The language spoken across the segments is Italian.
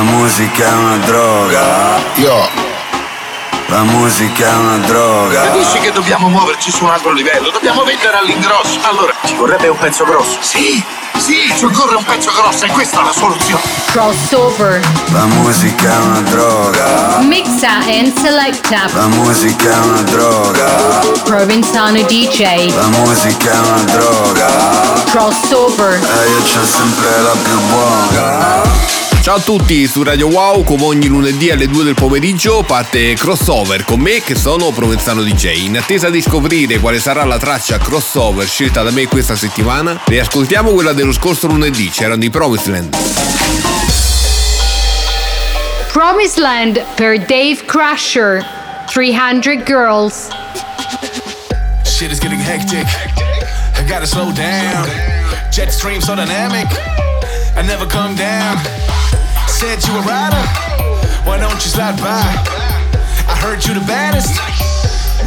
La musica è una droga. Io. La musica è una droga. Capisci che dobbiamo muoverci su un altro livello? Dobbiamo vendere all'ingrosso. Allora, ci vorrebbe un pezzo grosso. Sì, sì, ci occorre un pezzo grosso e questa è la soluzione. Crossover. La musica è una droga. Mixa and selecta. La musica è una droga. Provenzano DJ. La musica è una droga. Crossover. E io c'ho sempre la più buona. Ciao a tutti, su Radio Wow, come ogni lunedì alle 2 del pomeriggio parte Crossover con me che sono Provenzano DJ. In attesa di scoprire quale sarà la traccia crossover scelta da me questa settimana, riascoltiamo quella dello scorso lunedì, c'erano i Promised Land. Promised Land per Dave Crusher. 300 Girls. Shit is getting hectic. I gotta slow down. Jet stream so dynamic. I never come down. Said you a rider. Why don't you slide by? I heard you the baddest.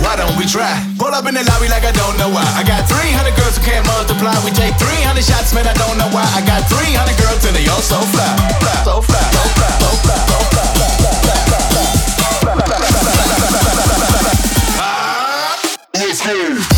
Why don't we try? Pull up in the lobby like I don't know why. I got 300 girls who can't multiply. We take 300 shots, man. I don't know why. I got 300 girls and they all so fly. fly. So fly. So fly. So fly. So fly. It's here.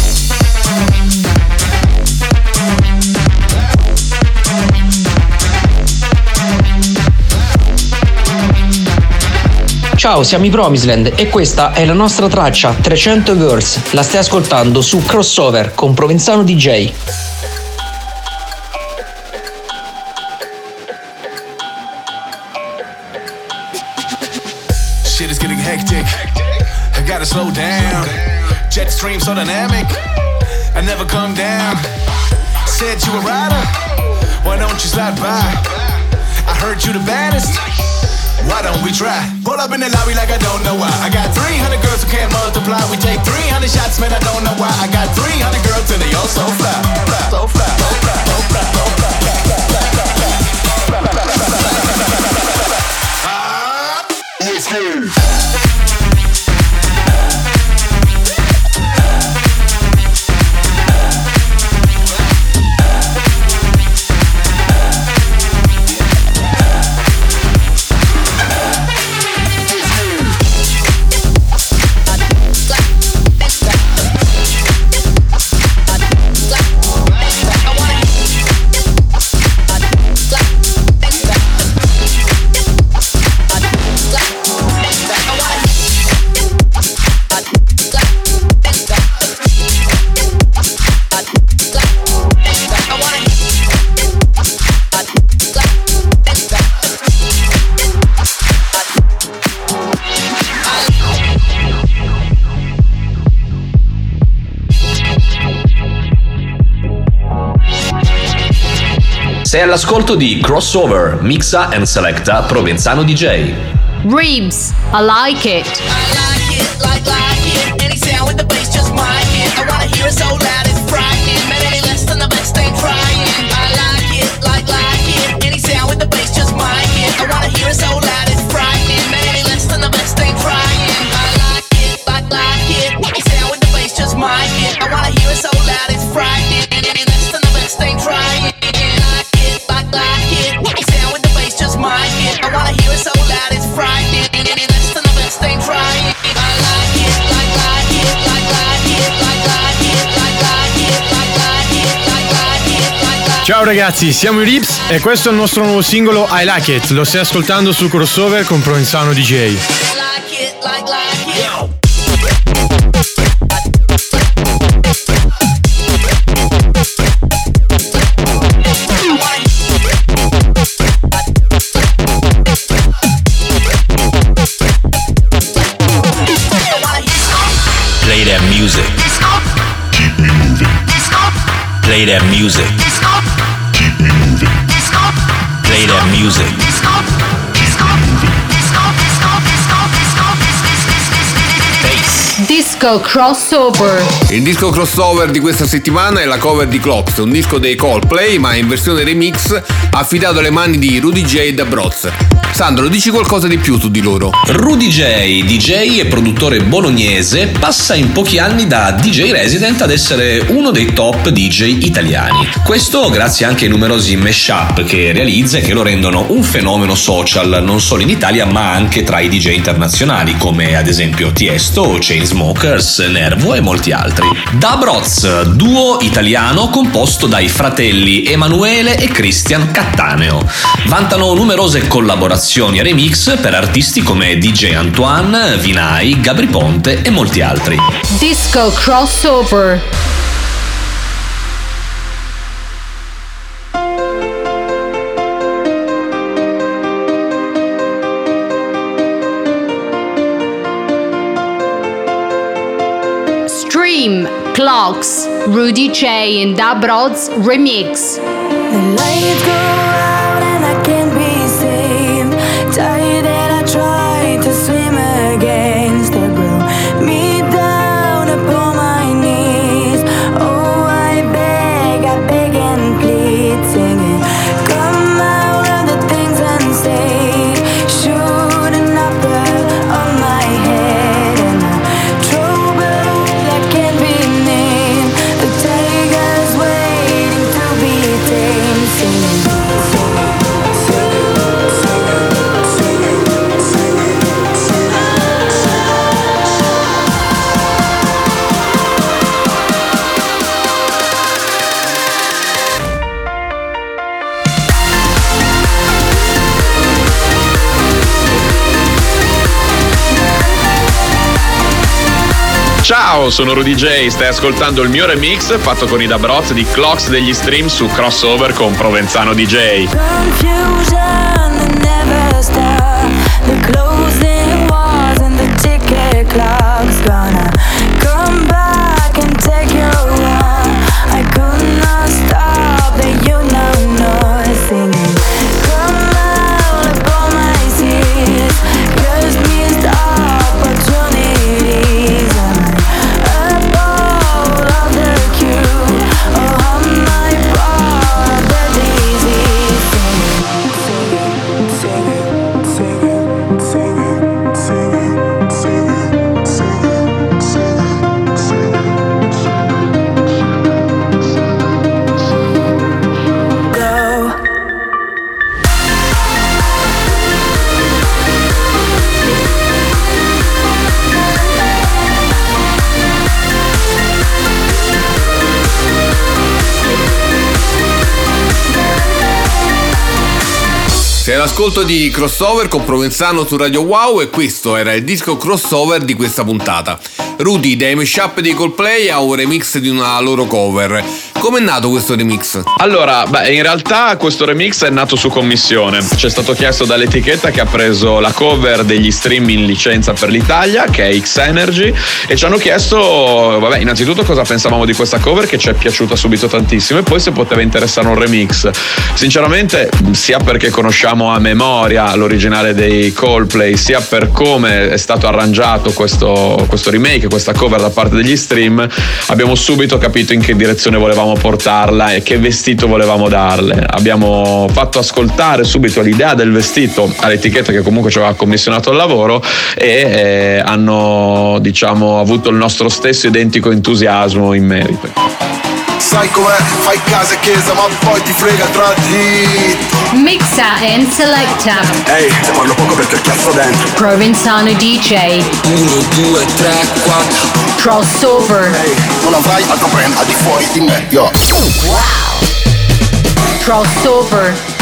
Ciao, siamo i Promisland e questa è la nostra traccia 300 Girls. La stai ascoltando su Crossover con Provenzano DJ. Shit is getting hectic. I gotta slow down. Jet stream so dynamic. I never come down. Said you a rider. Why don't you slide by? I heard you the baddest. Why don't we try? Pull up in the lobby like I don't know why. I got 300 girls who can't multiply. We take 300 shots, man. I don't know why. I got 300 girls and they all so fly. So fly. So fly. So fly. So fly. Ah. It's here. Sei all'ascolto di Crossover, Mixa and Selecta Provenzano DJ. Reeves. I like it. like it, like, like it. Any sound with the bass, just mic it. I wanna hear it so loud it's frightening. Ciao ragazzi, siamo i Rips e questo è il nostro nuovo singolo I Like It. Lo stai ascoltando su Crossover con Provenzano DJ. like it, like, like it. Play that music. Play that music. Play that music. Disco crossover. Il disco crossover di questa settimana è la cover di Clocks, un disco dei Coldplay ma in versione remix affidato alle mani di Rudy J da Broz. Sandro, dici qualcosa di più su di loro? Rudy J, DJ e produttore bolognese, passa in pochi anni da DJ resident ad essere uno dei top DJ italiani. Questo grazie anche ai numerosi mashup che realizza e che lo rendono un fenomeno social non solo in Italia ma anche tra i DJ internazionali come ad esempio Tiesto, Chainsmokers, Nervo e molti altri. Da Broz, duo italiano composto dai fratelli Emanuele e Christian Cattaneo. Vantano numerose collaborazioni e remix per artisti come DJ Antoine, Vinai, Gabri Ponte e molti altri. Disco crossover. Clocks, Rudy J and Dabrods remix. Ciao, sono Rudy J, stai ascoltando il mio remix fatto con i Dabroz di Clocks degli stream su Crossover con Provenzano DJ. Confusion all'ascolto di Crossover con Provenzano su Radio Wow e questo era il disco crossover di questa puntata. Rudy dai mashup dei Coldplay a un remix di una loro cover. Com'è nato questo remix? Allora, beh, in realtà questo remix è nato su commissione. Ci è stato chiesto dall'etichetta che ha preso la cover degli stream in licenza per l'Italia, che è X Energy, e ci hanno chiesto, vabbè, innanzitutto cosa pensavamo di questa cover che ci è piaciuta subito tantissimo e poi se poteva interessare un remix. Sinceramente, sia perché conosciamo a memoria l'originale dei Coldplay, sia per come è stato arrangiato questo, questo remake, questa cover da parte degli stream, abbiamo subito capito in che direzione volevamo portarla e che vestito volevamo darle. Abbiamo fatto ascoltare subito l'idea del vestito all'etichetta che comunque ci aveva commissionato il lavoro e eh, hanno diciamo avuto il nostro stesso identico entusiasmo in merito. Sai com'è, fai casa e chiesa ma poi ti frega tra di Mixa and selecta. Ehi, te parlo poco perché il cazzo dentro Provenzano DJ. 1, 2, 3, 4 Crossover. Ehi, non avrai altro brand al di fuori di me, yo Crossover.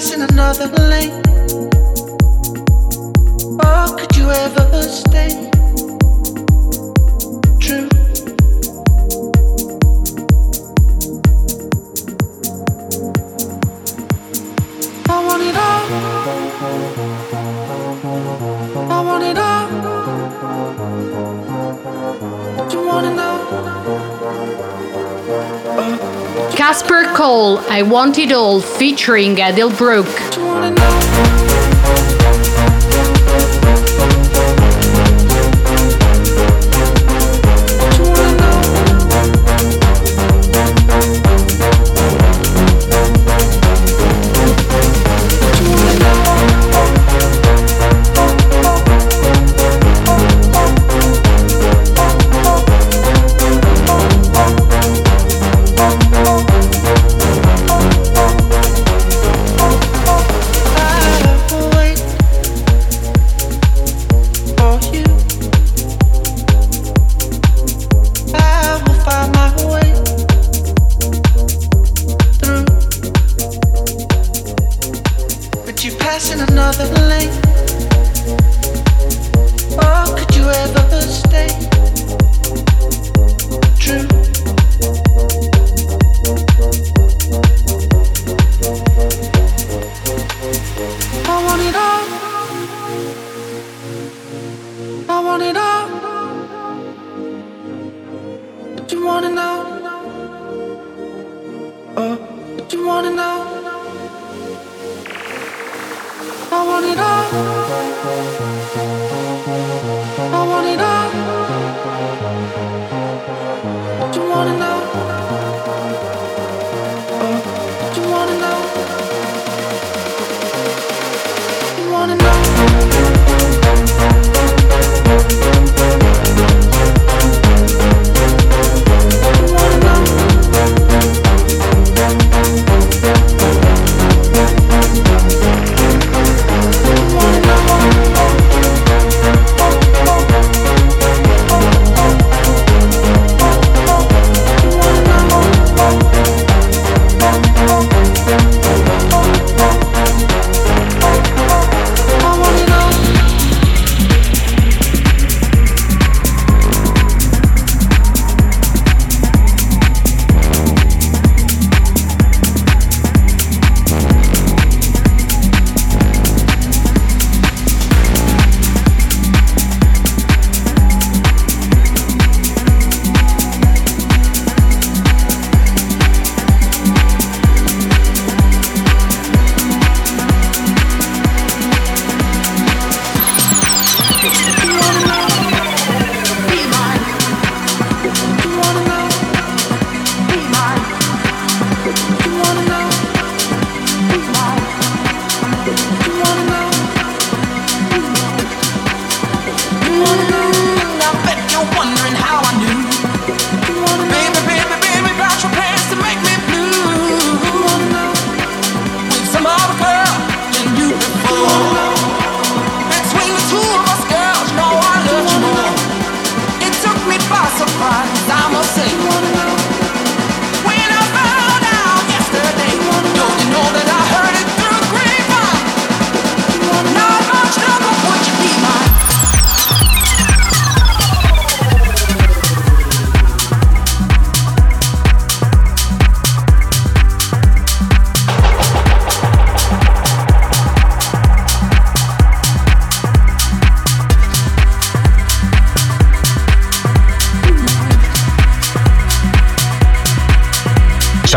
In another lane. Or could you ever stay I Want It All featuring Adele Brooke.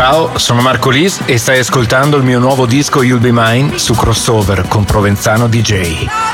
Ciao, sono Marco Lis e stai ascoltando il mio nuovo disco You'll Be Mine su Crossover con Provenzano DJ.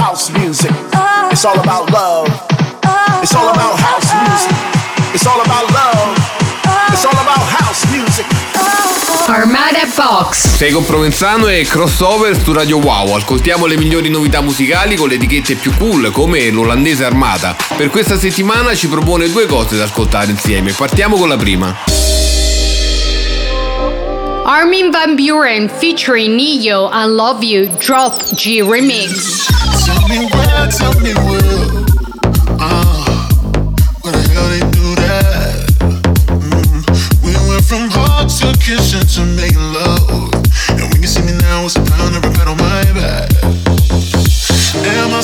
House music. It's all about love. It's all about house music. It's all about love. It's all about house music. Armada Box. Sei con Provenzano e crossover su Radio Wow. Ascoltiamo le migliori novità musicali con le etichette più cool come l'olandese Armata. Per questa settimana ci propone due cose da ascoltare insieme. Partiamo con la prima. Armin Van Buren featuring Neo and Love You Drop G Remix.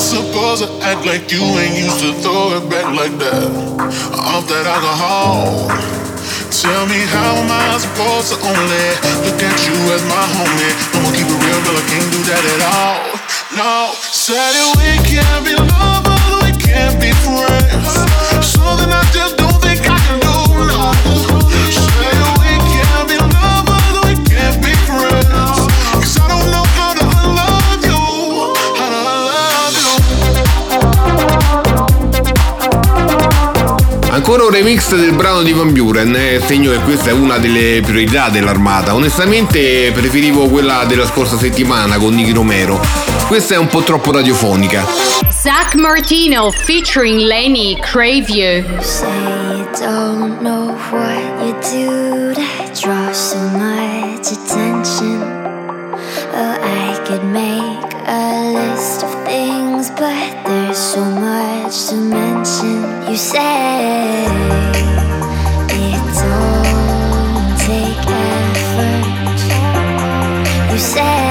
Supposed to act like you ain't used to throw it back like that? Off that alcohol. Tell me how am I supposed to only look at you as my homie? I'm gonna keep it real, girl, I can't do that at all. Ancora un remix del brano di Van Buren, eh, segno che questa è una delle priorità dell'armata. Onestamente preferivo quella della scorsa settimana con Nicky Romero. Questa è un po' troppo radiofonica. Zach Martino featuring Lenny Crave You. say you don't know what you do to draw so much attention. Oh, I could make a list of things, but there's so much to mention. You say it don't take effort. You say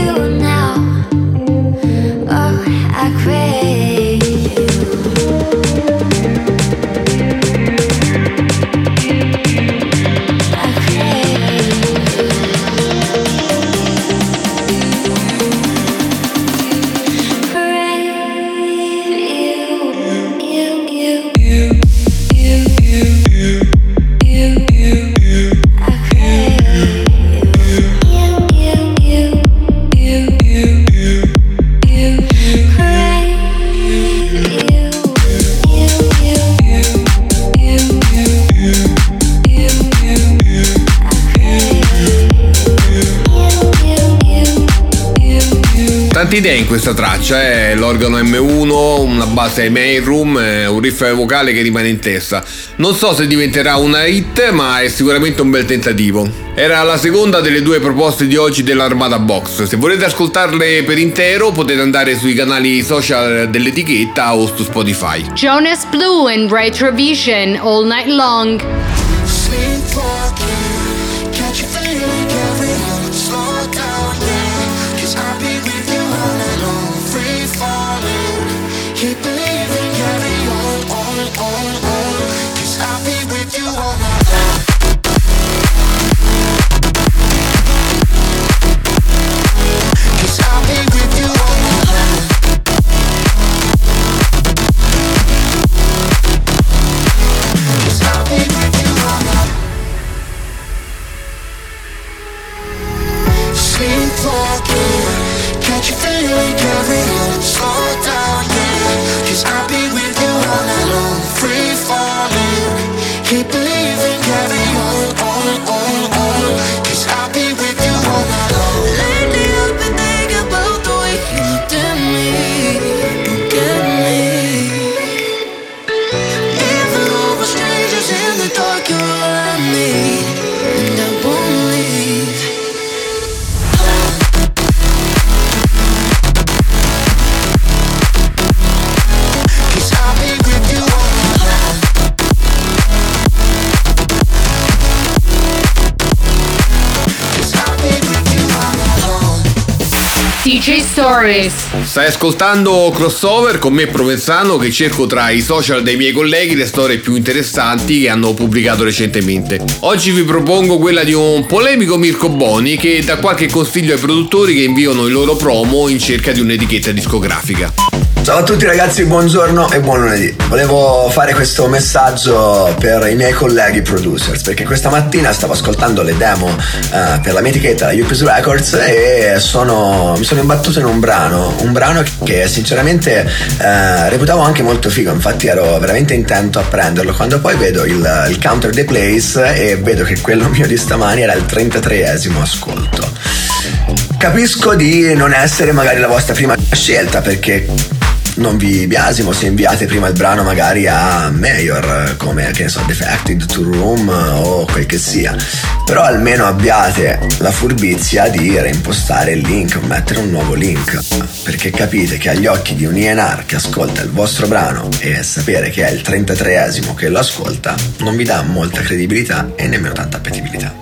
you now. Oh, Tante idee in questa traccia, eh? l'organo M1, una base main room, eh, un riff vocale che rimane in testa. Non so se diventerà una hit, ma è sicuramente un bel tentativo. Era la seconda delle due proposte di oggi dell'Armada Box. Se volete ascoltarle per intero potete andare sui canali social dell'etichetta o su Spotify. Jonas Blue and Retrovision All Night Long. Stories. Stai ascoltando Crossover con me Provenzano che cerco tra i social dei miei colleghi le storie più interessanti che hanno pubblicato recentemente. Oggi vi propongo quella di un polemico Mirko Boni che dà qualche consiglio ai produttori che inviano i loro promo in cerca di un'etichetta discografica. Ciao a tutti ragazzi, buongiorno e buon lunedì. Volevo fare questo messaggio per i miei colleghi producers perché questa mattina stavo ascoltando le demo eh, per la mia etichetta, UPS Records e sono, mi sono imbattuto in un brano, un brano che sinceramente eh, reputavo anche molto figo, infatti ero veramente intento a prenderlo quando poi vedo il, il counter dei plays e vedo che quello mio di stamani era il 33esimo ascolto. Capisco di non essere magari la vostra prima scelta perché non vi biasimo se inviate prima il brano magari a Mayor come che ne so Defected to Room o quel che sia. Però almeno abbiate la furbizia di reimpostare il link mettere un nuovo link. Perché capite che agli occhi di un INR che ascolta il vostro brano e sapere che è il 33esimo che lo ascolta non vi dà molta credibilità e nemmeno tanta appetibilità.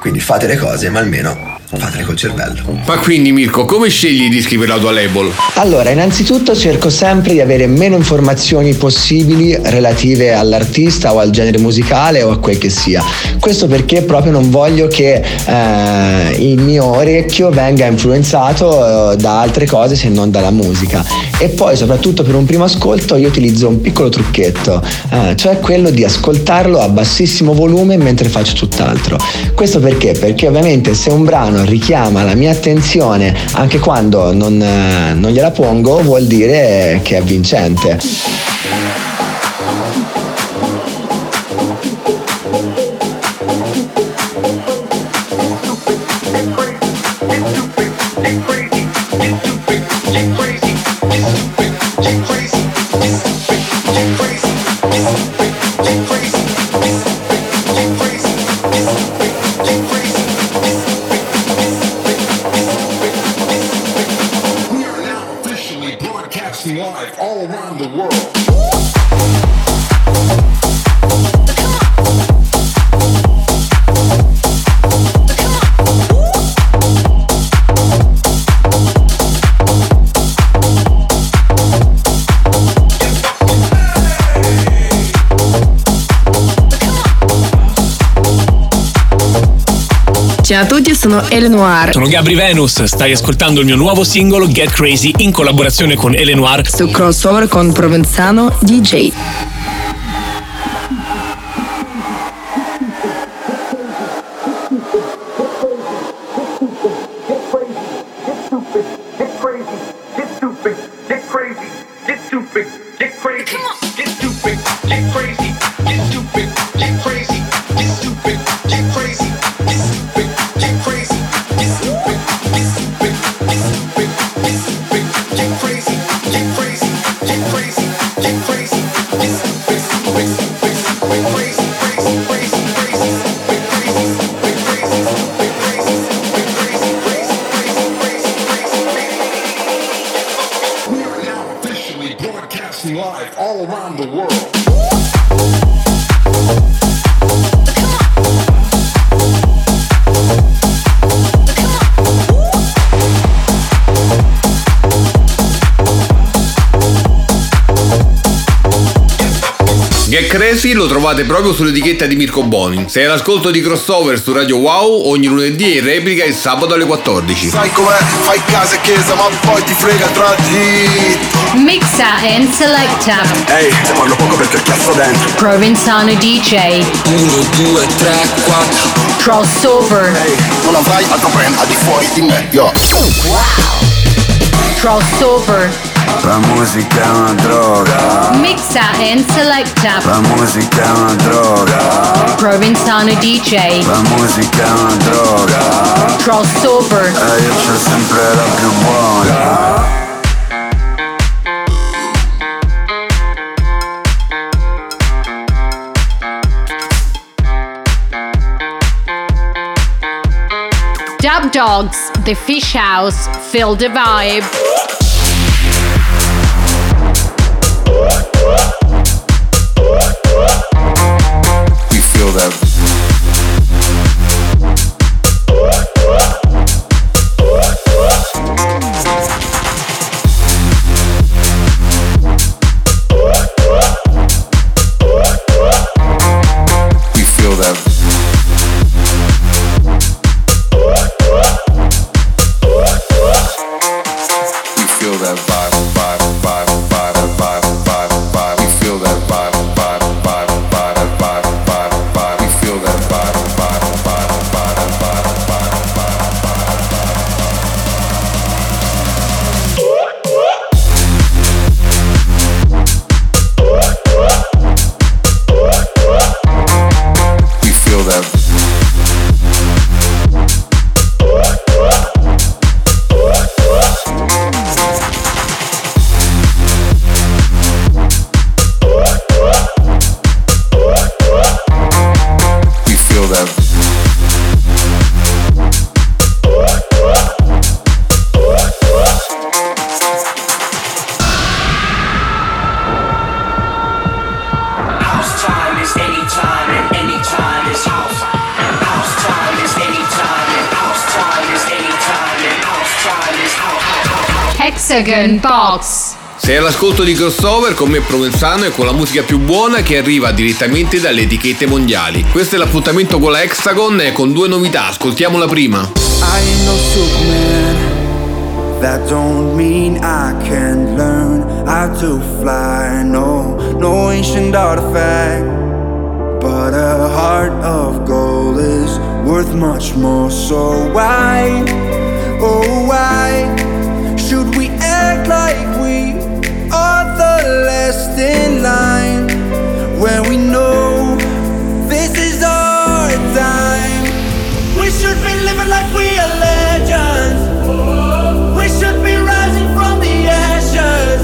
Quindi fate le cose ma almeno fatele col cervello Ma quindi Mirko, come scegli i dischi per la tua label? Allora, innanzitutto cerco sempre di avere meno informazioni possibili relative all'artista o al genere musicale o a quel che sia. Questo perché proprio non voglio che eh, il mio orecchio venga influenzato eh, da altre cose se non dalla musica. E poi, soprattutto per un primo ascolto, io utilizzo un piccolo trucchetto, eh, cioè quello di ascoltarlo a bassissimo volume mentre faccio tutt'altro. Questo perché? Perché ovviamente se un brano richiama la mia attenzione anche quando non, eh, non gliela pongo, vuol dire che è vincente. Sono Ele Noir. Sono Gabri Venus, stai ascoltando il mio nuovo singolo Get Crazy in collaborazione con Ele Noir Su crossover con Provenzano DJ. Lo trovate proprio sull'etichetta di Mirko Boni. Sei all'ascolto di Crossover su Radio Wow ogni lunedì e replica il sabato alle 14. Sai com'è? Fai casa e chiesa, ma poi ti frega tra di. Mixa and selecta. Ehi, te parlo poco perché cazzo dentro. Provenzano DJ. 1, 2, 3, 4. Crossover. Non avrai altro brand al di fuori di me, yo. Crossover. La musica è una droga, Mixa and selecta. la musica è una droga, DJ. la musica è una droga. Crossover. E eh, io c'ho sempre la più buona. Dub Dogs. The Fish House. Feel the vibe. Hexagon Box. Sei all'ascolto di crossover con me Provenzano e con la musica più buona che arriva direttamente dalle etichette mondiali. Questo è l'appuntamento con la Hexagon e con due novità, ascoltiamo la prima. I no Superman. That don't mean I can't learn how to fly. No, no ancient artifact. But a heart of gold is worth much more. So why, oh why, should we act like we are the last in line when we know this is our time? We should be living like we are legends. We should be rising from the ashes.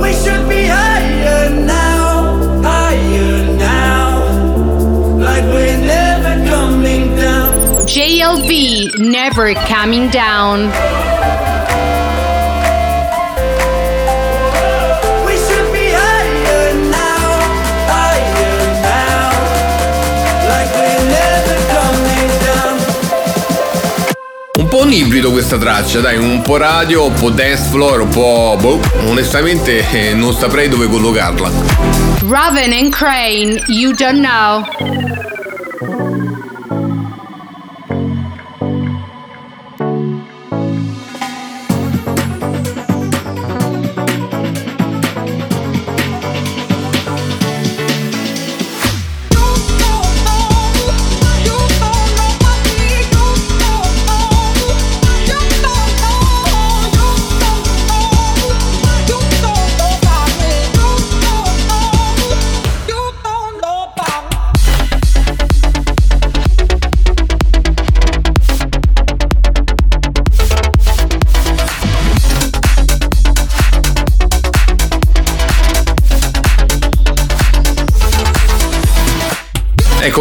We should be higher now, higher now. Like we're never coming down. JLV Never Coming Down. Po' un ibrido questa traccia, dai, un po' radio, un po' dance floor, un po'... boh, onestamente eh, non saprei dove collocarla. Raven and Crane, You Don't Know.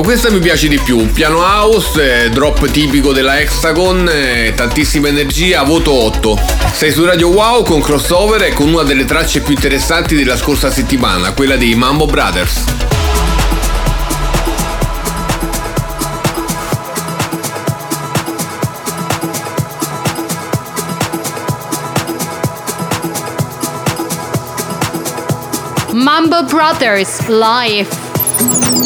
Questa mi piace di più. Piano house, drop tipico della Hexagon, tantissima energia, voto 8. Sei su Radio Wow con crossover e con una delle tracce più interessanti della scorsa settimana, quella dei Mambo Brothers. Mambo Brothers Live.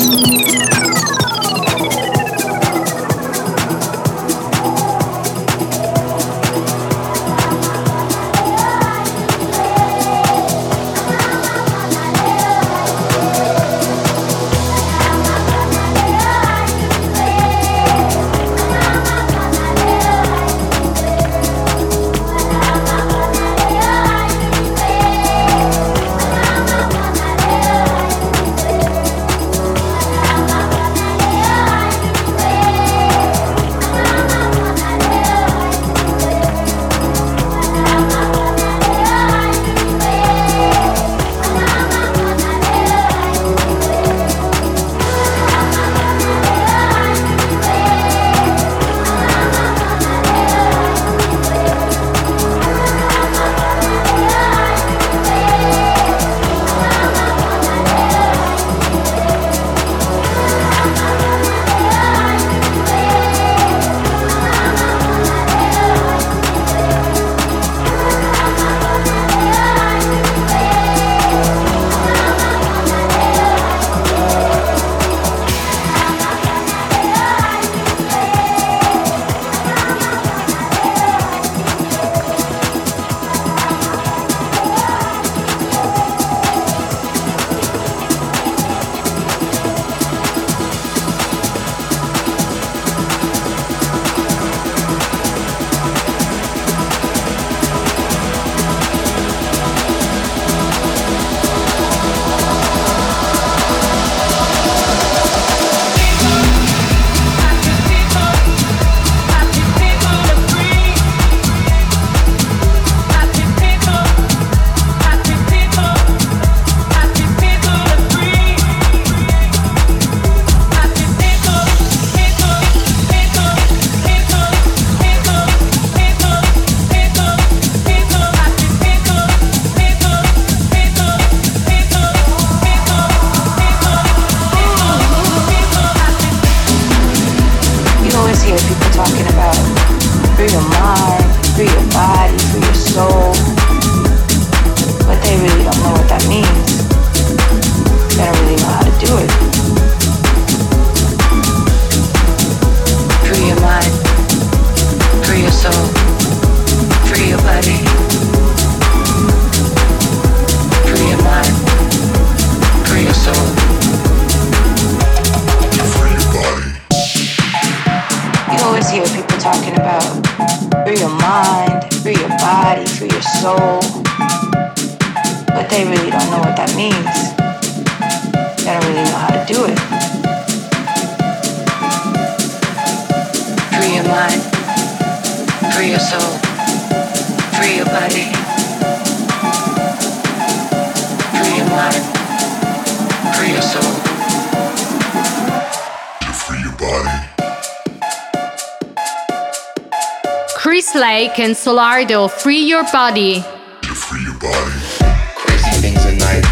Chris Lake and Solardo, Free Your Body. Crazy things at night.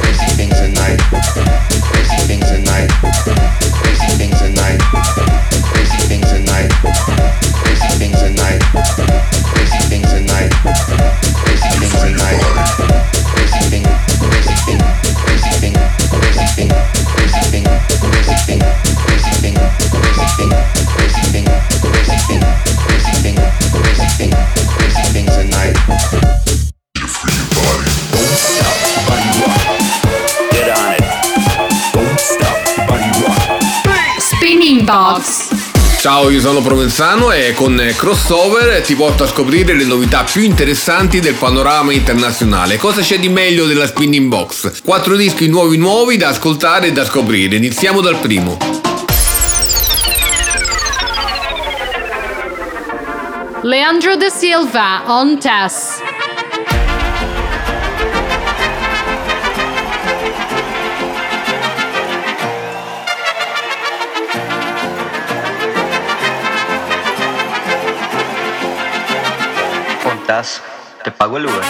Crazy things at night. Crazy things at night. Crazy things at night. Ciao, io sono Provenzano e con Crossover ti porto a scoprire le novità più interessanti del panorama internazionale. Cosa c'è di meglio della Spinning Box? Quattro dischi nuovi nuovi da ascoltare e da scoprire. Iniziamo dal primo. Leandro da Silva, On Tess. Te pago el Uber.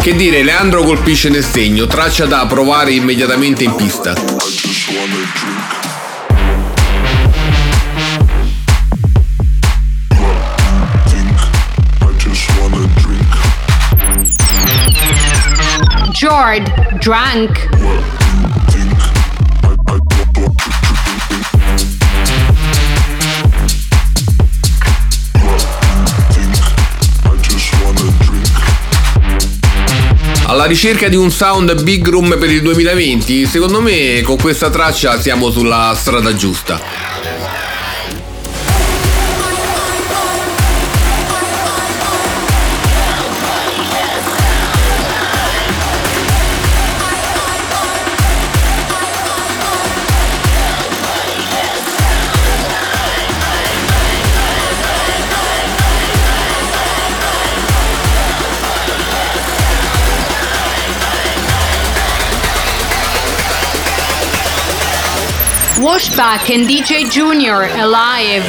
Che dire, Leandro colpisce nel segno, traccia da provare immediatamente in pista. Jord, Drunk. Alla ricerca di un sound big room per il 2020, secondo me con questa traccia siamo sulla strada giusta. Washback and DJ Junior, Alive.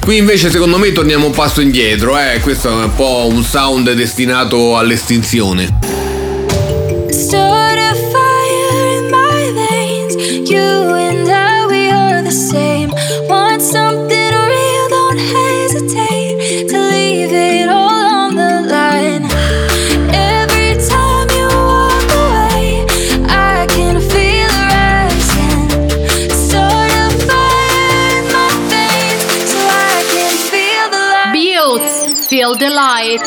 Qui invece secondo me torniamo un passo indietro, eh. questo è un po' un sound destinato all'estinzione. Beats, Feel the Light.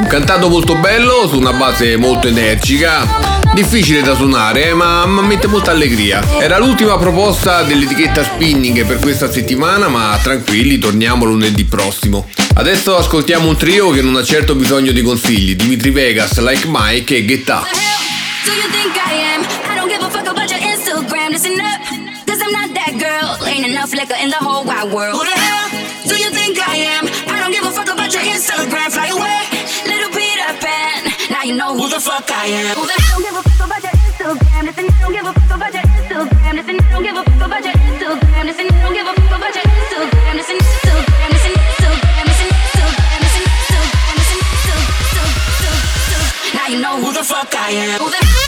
Un cantato molto bello su una base molto energica. Difficile da suonare, eh, ma, ma mette molta allegria. Era l'ultima proposta dell'etichetta Spinning per questa settimana, ma tranquilli, torniamo lunedì prossimo. Adesso ascoltiamo un trio che non ha certo bisogno di consigli: Dimitri Vegas, Like Mike e Guetta. Do you think I am? I don't give a fuck about your Instagram. Listen up, cause I'm not that girl. Ain't enough liquor in the whole wide world. I am? I don't give a fuck about your Instagram. Fly away, little Peter Pan. Now you know who the fuck I am. Hell don't give a fuck about your Instagram? Listen, I don't give a fuck about your Instagram. Listen, I don't give a fuck about your Instagram. Listen, I don't give a fuck about your Instagram. Listen, Instagram. Listen, Instagram. Listen, Instagram. Listen, Instagram. Listen, Instagram. Now you know who the fuck I am. Who the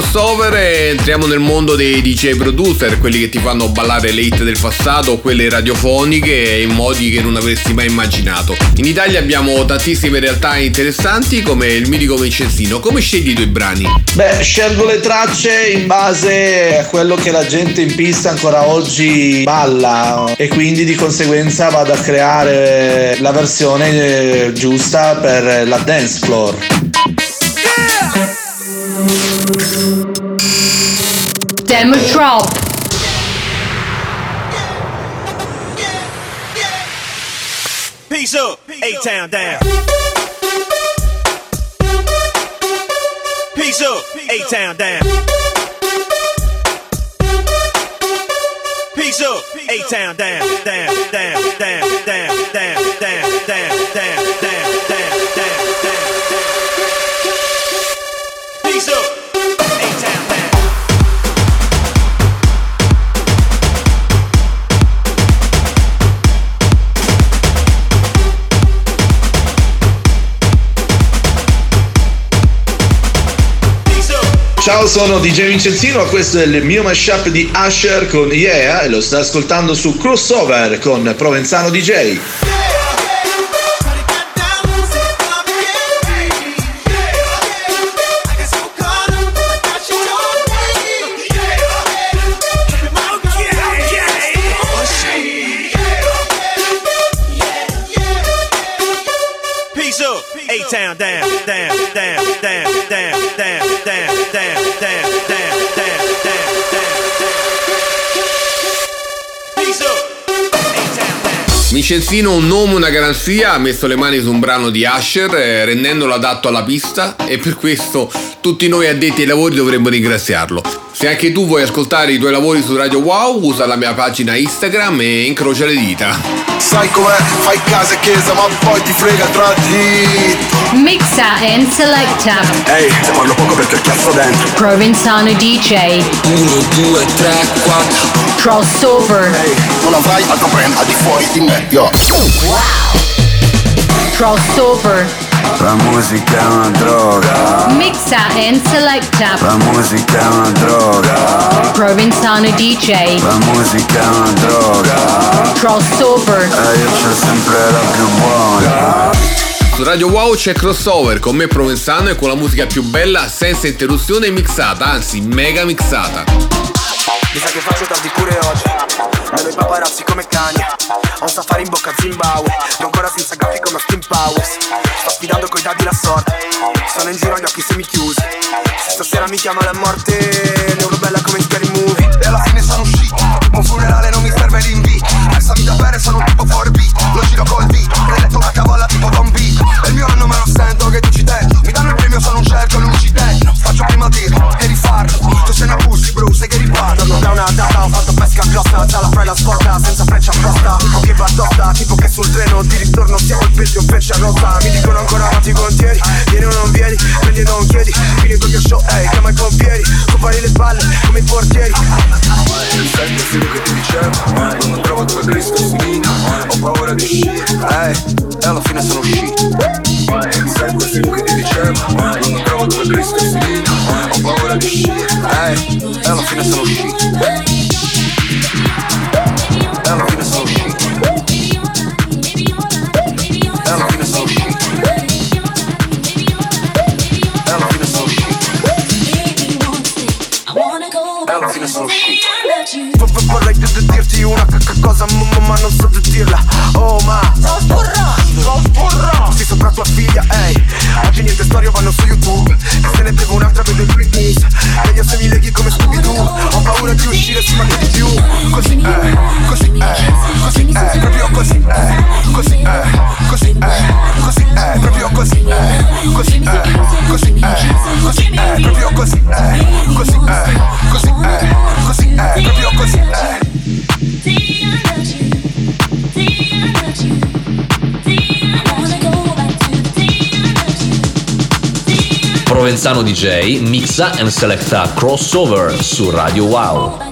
Crossover eh, entriamo nel mondo dei DJ producer, quelli che ti fanno ballare le hit del passato, quelle radiofoniche in modi che non avresti mai immaginato. In Italia abbiamo tantissime realtà interessanti come il mitico Vincenzino. Come scegli i tuoi brani? Beh, scelgo le tracce in base a quello che la gente in pista ancora oggi balla e quindi di conseguenza vado a creare la versione eh, giusta per la dance floor. Demo Drop. Peace up, A Town down. Peace up, A Town down. Peace up, A Town down, down, down, down, down, down, down, down, down, down, down, down, Ciao, sono DJ Vincenzino, questo è il mio mashup di Usher con Yeah e lo sta ascoltando su Crossover con Provenzano DJ. Vincenzino, un nome, una garanzia, ha messo le mani su un brano di Usher eh, rendendolo adatto alla pista e per questo tutti noi addetti ai lavori dovremmo ringraziarlo. Se anche tu vuoi ascoltare i tuoi lavori su Radio Wow, usa la mia pagina Instagram e incrocia le dita. Sai com'è, fai casa e chiesa ma poi ti frega tra di Mixa and selecta. Ehi, se parlo poco perché ho chiasso dentro Provenzano DJ. 1, 2, 3, 4 Crossover. Non avrai altro brand al di fuori di me, yo Crossover. La musica è una droga. Mixa and selecta. La musica è una droga. Provenzano DJ. La musica è una droga. Crossover. E io c'ho sempre la più buona. Su Radio Wow c'è crossover con me Provenzano e con la musica più bella senza interruzione mixata, anzi mega mixata. Mi sa che faccio tardi pure oggi. Vedo i paparazzi come cani. Ho un safari in bocca a Zimbabwe. Sto ancora senza graffi come a Steam Powers. Sto sfidando coi dadi la sorte. Sono in giro agli occhi semichiusi Se stasera mi chiama la morte Ne uno bella come in scary movie. E alla fine sono uscito Un funerale non mi serve l'invito. Versami da bere sono un tipo 4B Lo giro col beat Hai letto una cavola tipo Don B. E il mio anno me lo sento che dici te. Mi danno il premio sono un cerco luci te. Faccio prima dirlo e rifarlo. Tu sei una pussy bro Da una data ho fatto pesca grossa Dalla frella sporca senza freccia apposta. Che va addotta Tipo che sul treno di ritorno siamo il peggio freccia rossa Mi dicono ancora ma ti contieni? Vieni o non vieni? Prendi e non chiedi. Fini con il show Ehi chiama i pompieri. Compari le spalle come i portieri. Sai che quello che ti dicevo. Non trovo dove Cristo si mina Ho paura di uscire. Ehi E alla fine sono uscito Sai quello che ti dicevo. Non trovo dove Cristo si mina Ho paura di uscire. Ehi some shit. I'm feeling some shit. I'm feeling some shit. I'm feeling some shit. I'm feeling some shit. Përrejtë të dirë që juna ka kakoza Më më manon së të dirla Oh ma Sos burra Sos burra Si së brakla filja ej A gjinje të storjova në suju të così è, così è, proprio così è, così è, così è, così è, proprio così è, così è, così è, così è, proprio così è, così è, così è, così è, proprio così è. Provenzano DJ mixa and selecta crossover su Radio Wow.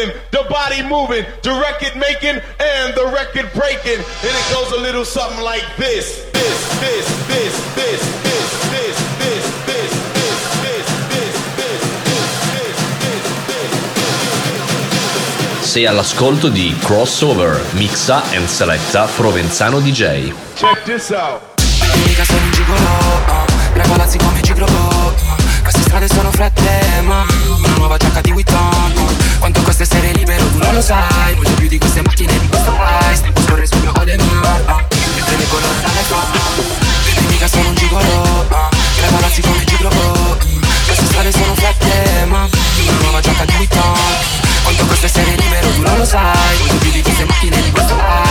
moving, the body moving, the record making, and the record breaking. And it goes a little something like this, this, this, this, this, this, this, this, this, this, this, this, this, this, this, this. Sei all'ascolto di Crossover, mixa and selecta Provenzano DJ. Check this out. Mica come gigolò. Queste strade sono fredde, ma una nuova giacca di Witton. Quanto costa essere libero, tu non lo sai Molto più di queste macchine di questo price Tempo scorre sul mio ademar ah. Mentre le colore dalle fa Vedi mica sono un gigolo ah. Grava razzi come gigolo mm. Queste strade sono fredde ma Una nuova giacca di Vuitton Quanto costa essere libero, tu non lo sai Molto più di queste macchine di questo price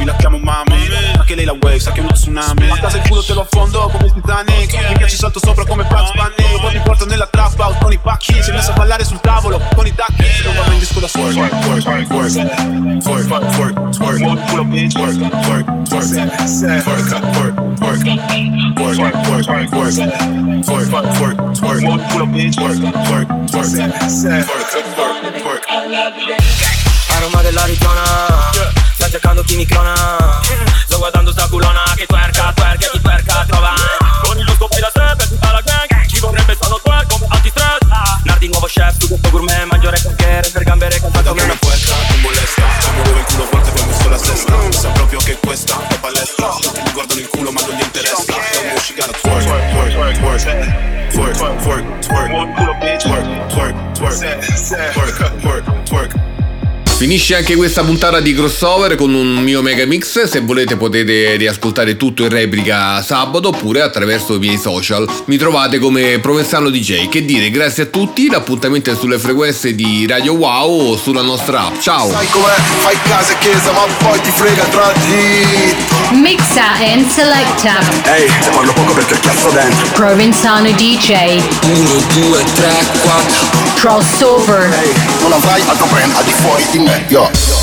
papi, la chiamo mami. Anche lei la wave, sa che è uno tsunami. A casa il culo te lo affondo come il Titanic. Minchia ci salto sopra come Bugs Bunny. Poi mi porto nella trap house con i pacchi. Si è messo a ballare sul tavolo con i tacchi. Non va in disco da solo. Twerk, twerk, twerk Twerk, twerk, twerk Muovo il culo bitch Twerk, twerk, twerk Twerk, twerk, twerk Twerk, twerk, twerk Twerk, twerk, twerk Muovo il culo bitch Twerk, twerk, twerk Twerk, twerk, twerk A Roma dell'Arizona cercando chi mi clona Sto guardando sta culona Che twerka, twerka, chi twerka trova Con il scopo da sé per tutta la gang Ci vorrebbe solo twerk come antistress Nardi nuovo chef, tu questo gourmet Mangio re cantiere per gambere cantato come una puerca, non molesta Ci muovevo il culo forte ho messo la sesta Sa proprio che questa è palestra Tutti mi guardano il culo ma non gli interessa un mio cigaro twerk, twerk, twerk Twerk, twerk, twerk, twerk Twerk, twerk, twerk Twerk, twerk, twerk Finisce anche questa puntata di crossover con un mio mega mix. Se volete potete riascoltare tutto in replica sabato oppure attraverso i miei social. Mi trovate come Provenzano DJ. Che dire, grazie a tutti. L'appuntamento è sulle frequenze di Radio Wow o sulla nostra app. Ciao! Sai com'è? Fai casa e chiesa, ma poi ti frega tra di. Mixa and selecta. Ehi, se parlo poco perché cazzo dentro. Provenzano DJ. 1, 2, 3, 4 Crossover. Non avrai altro brand al di fuori di me, Yeah.